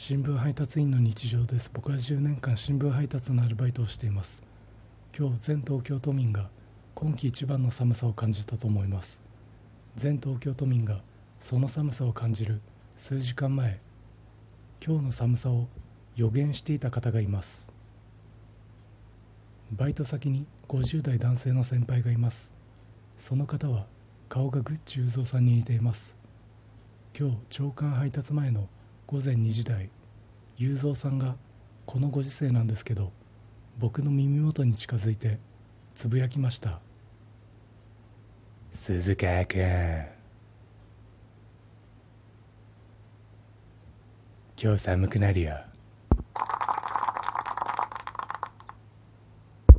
新聞配達員の日常です。僕は10年間新聞配達のアルバイトをしています。今日全東京都民が今季一番の寒さを感じたと思います。全東京都民がその寒さを感じる数時間前今日の寒さを予言していた方がいます。バイト先に50代男性の先輩がいます。その方は顔がグッチ雄三さんに似ています。今日朝刊配達前の午前2時台雄三さんがこのご時世なんですけど僕の耳元に近づいてつぶやきました。鈴川君。今日寒くなるよ。